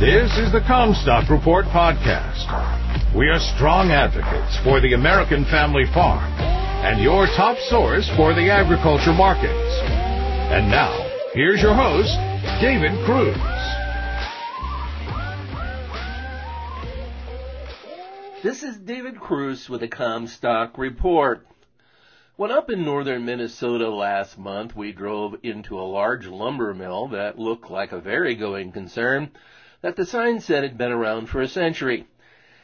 This is the Commstock Report podcast. We are strong advocates for the American family farm and your top source for the agriculture markets. And now, here's your host, David Kruse. This is David Kruse with the Commstock Report. When up in northern Minnesota last month, we drove into a large lumber mill that looked like a very going concern that the sign said had been around for a century.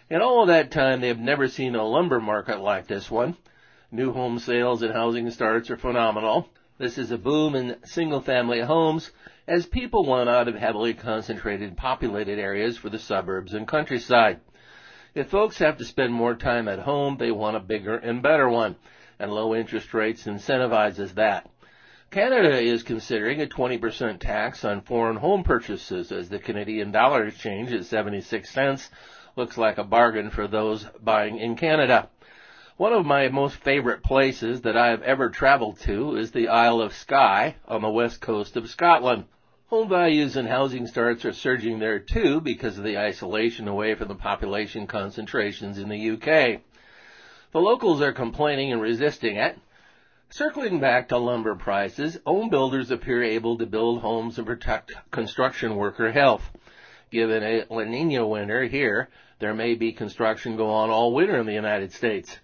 In all that time, they have never seen a lumber market like this one. New home sales and housing starts are phenomenal. This is a boom in single family homes as people want out of heavily concentrated populated areas for the suburbs and countryside. If folks have to spend more time at home, they want a bigger and better one, and low interest rates incentivizes that. Canada is considering a 20% tax on foreign home purchases as the Canadian dollar exchange at 76 cents looks like a bargain for those buying in Canada. One of my most favorite places that I have ever traveled to is the Isle of Skye on the west coast of Scotland. Home values and housing starts are surging there too because of the isolation away from the population concentrations in the UK. The locals are complaining and resisting it, Circling back to lumber prices, home builders appear able to build homes and protect construction worker health. Given a La Nina winter here, there may be construction go on all winter in the United States.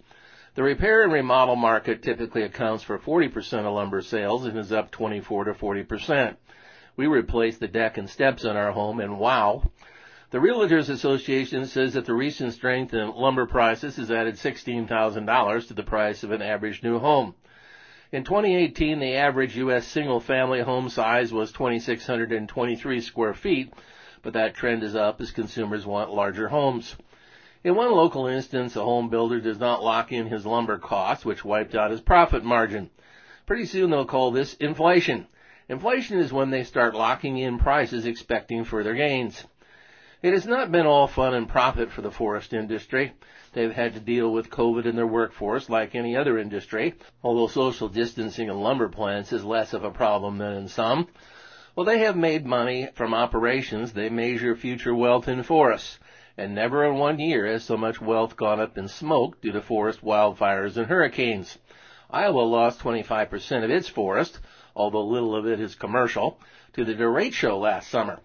The repair and remodel market typically accounts for 40% of lumber sales and is up 24 to 40%. We replaced the deck and steps on our home and wow. The Realtors Association says that the recent strength in lumber prices has added $16,000 to the price of an average new home. In 2018, the average U.S. single-family home size was 2,623 square feet, but that trend is up as consumers want larger homes. In one local instance, a home builder does not lock in his lumber costs, which wiped out his profit margin. Pretty soon they'll call this inflation. Inflation is when they start locking in prices expecting further gains. It has not been all fun and profit for the forest industry. They've had to deal with COVID in their workforce like any other industry, although social distancing in lumber plants is less of a problem than in some. Well, they have made money from operations. They measure future wealth in forests. And never in one year has so much wealth gone up in smoke due to forest wildfires and hurricanes. Iowa lost 25% of its forest, although little of it is commercial, to the derecho last summer.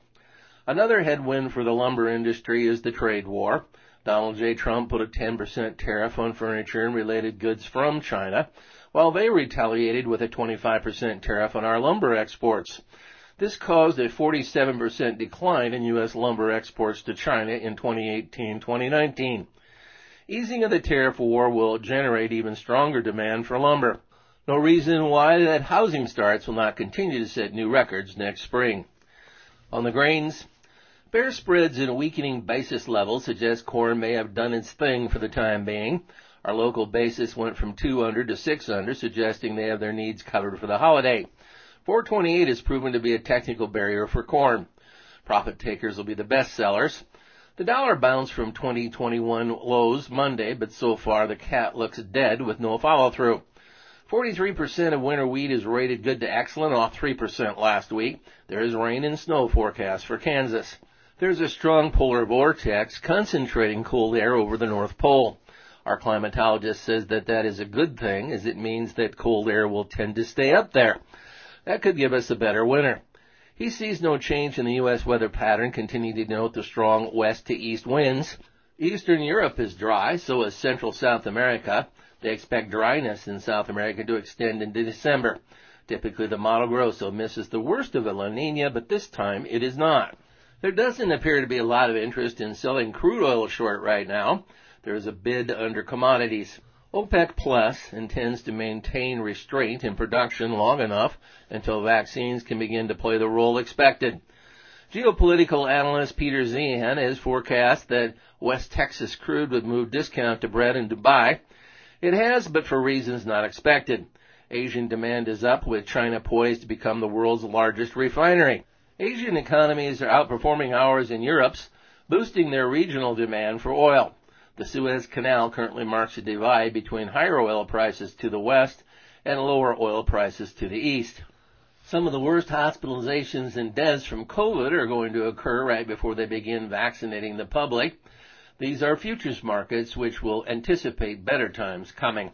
Another headwind for the lumber industry is the trade war. Donald J. Trump put a 10% tariff on furniture and related goods from China, while they retaliated with a 25% tariff on our lumber exports. This caused a 47% decline in U.S. lumber exports to China in 2018-2019. Easing of the tariff war will generate even stronger demand for lumber. No reason why that housing starts will not continue to set new records next spring. On the grains, Bear spreads and weakening basis levels suggest corn may have done its thing for the time being. Our local basis went from 2 under to 6 under, suggesting they have their needs covered for the holiday. 428 has proven to be a technical barrier for corn. Profit takers will be the best sellers. The dollar bounced from 2021 lows Monday, but so far the cat looks dead with no follow through. 43% of winter wheat is rated good to excellent, off 3% last week. There is rain and snow forecast for Kansas. There's a strong polar vortex concentrating cold air over the North Pole. Our climatologist says that that is a good thing as it means that cold air will tend to stay up there. That could give us a better winter. He sees no change in the U.S. weather pattern, continuing to note the strong west to east winds. Eastern Europe is dry, so is Central South America. They expect dryness in South America to extend into December. Typically the Mato Grosso misses the worst of the La Nina, but this time it is not. There doesn't appear to be a lot of interest in selling crude oil short right now. There is a bid under commodities. OPEC Plus intends to maintain restraint in production long enough until vaccines can begin to play the role expected. Geopolitical analyst Peter Zeihan has forecast that West Texas crude would move discount to Brent in Dubai. It has, but for reasons not expected. Asian demand is up with China poised to become the world's largest refinery. Asian economies are outperforming ours in Europe's, boosting their regional demand for oil. The Suez Canal currently marks a divide between higher oil prices to the west and lower oil prices to the east. Some of the worst hospitalizations and deaths from COVID are going to occur right before they begin vaccinating the public. These are futures markets which will anticipate better times coming.